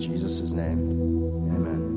Jesus' name, amen.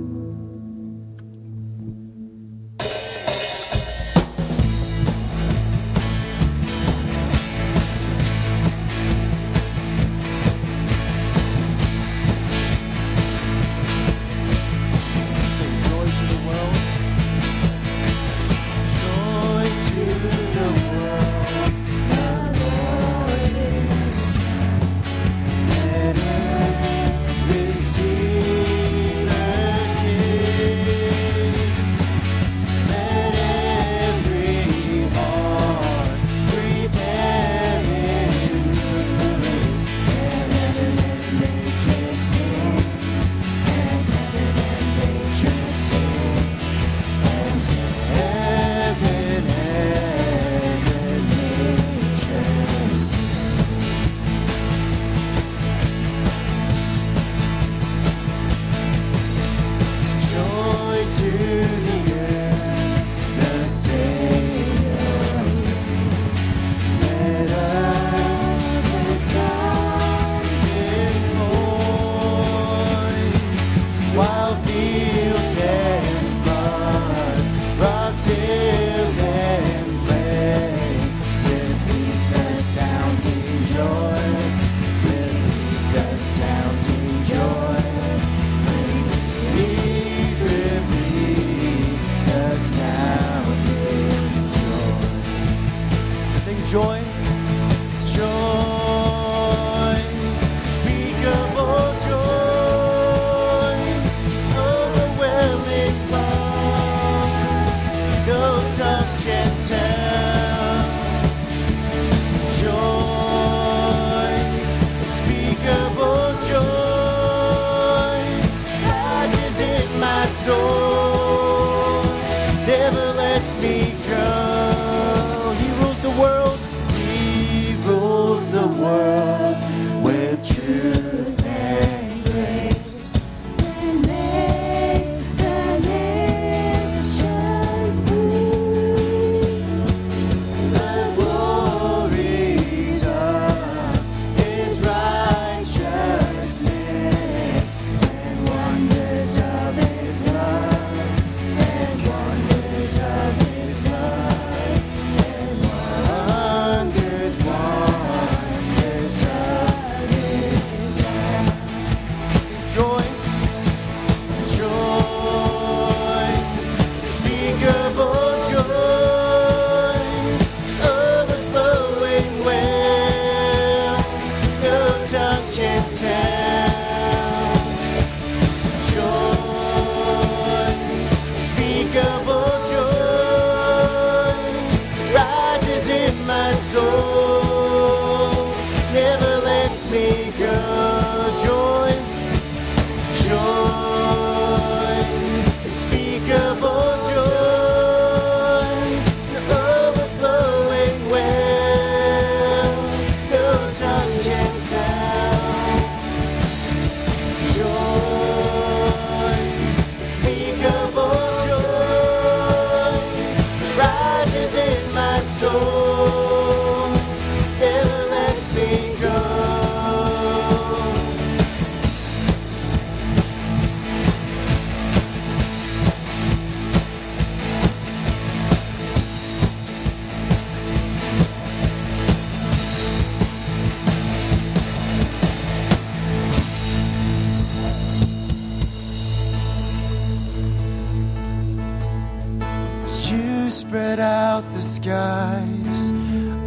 spread out the skies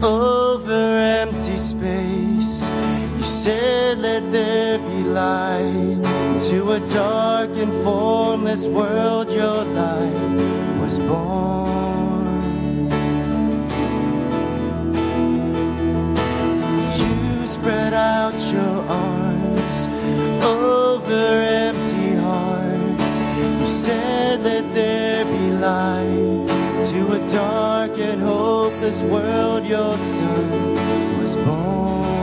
over empty space. You said, Let there be light. To a dark and formless world, your light was born. You spread out your arms over this world your son was born.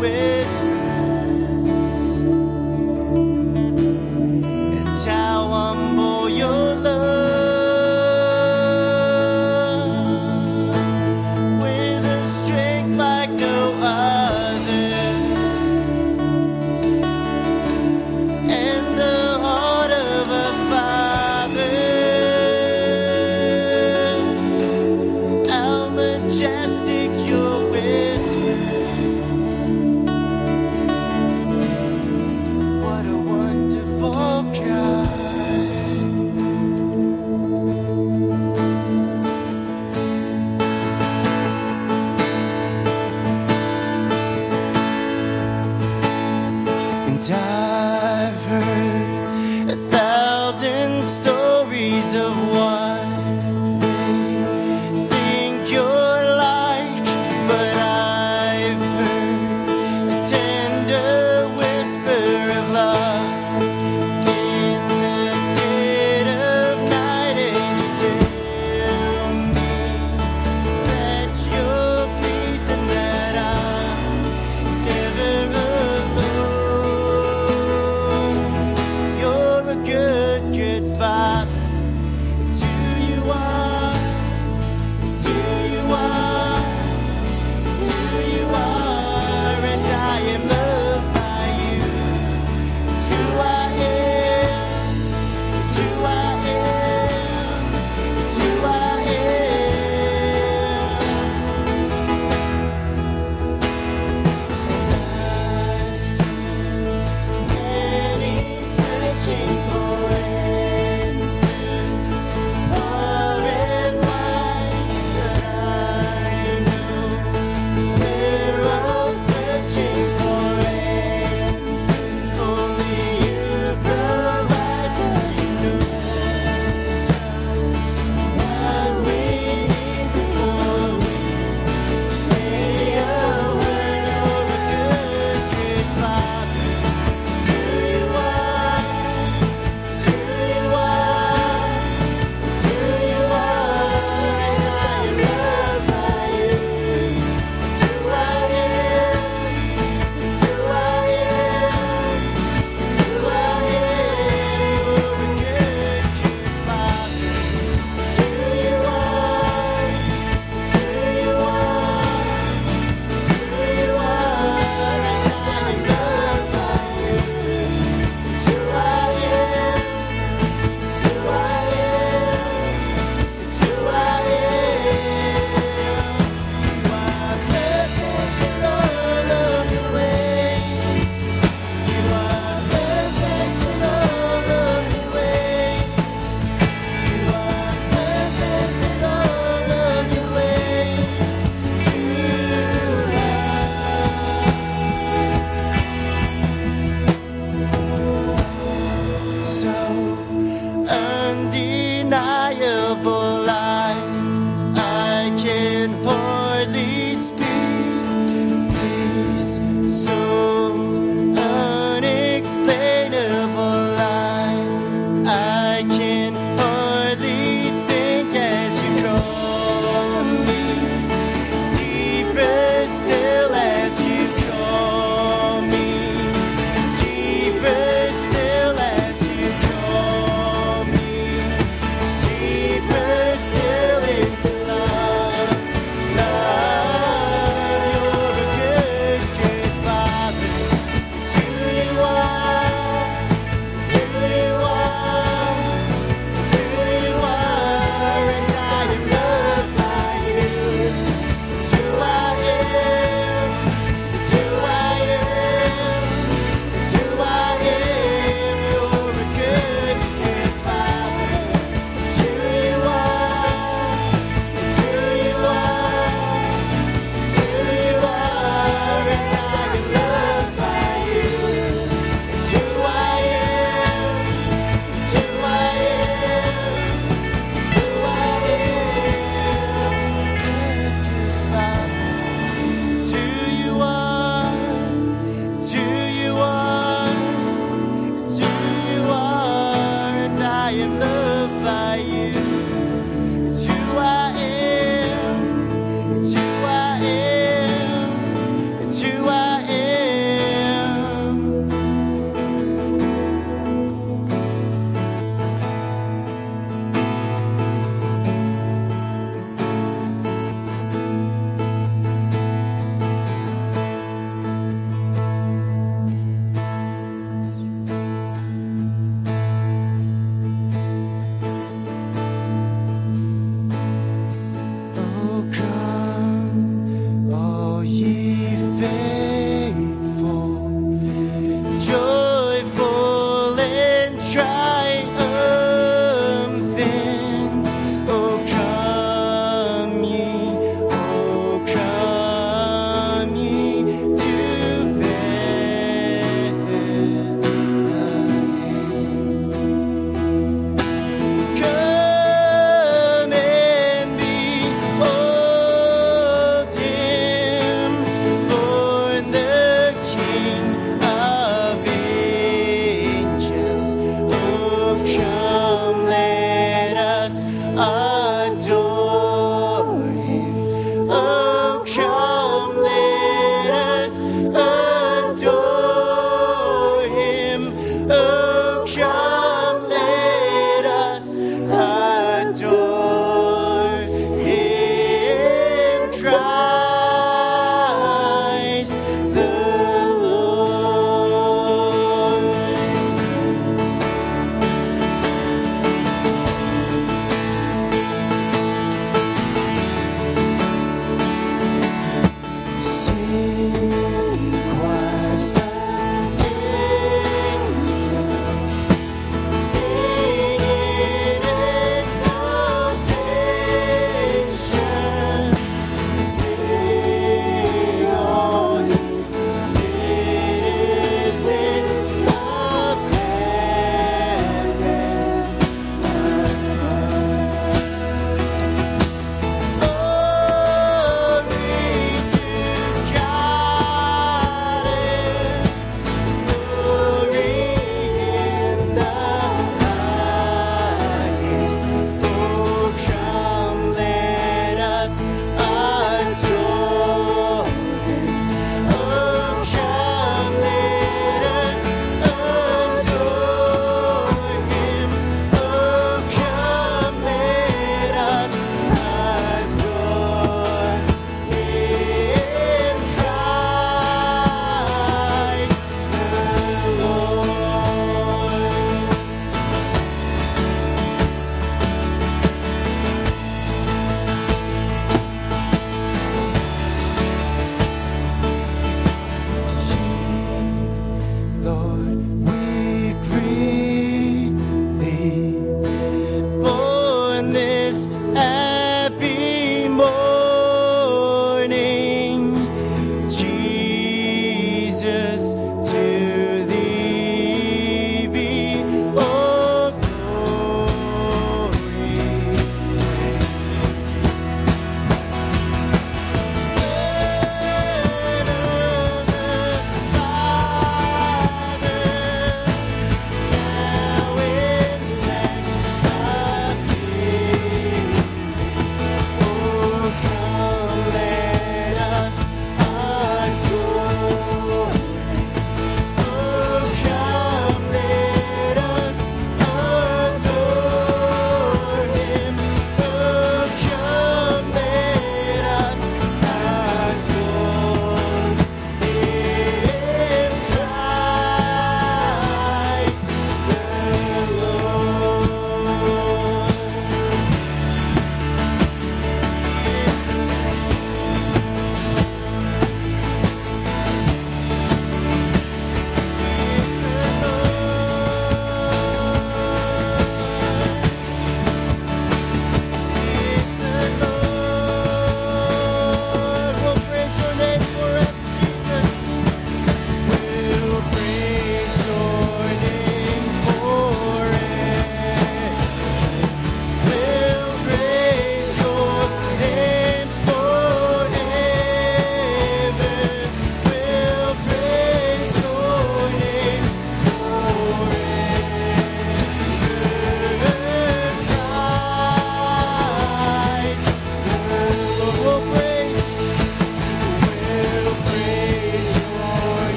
Your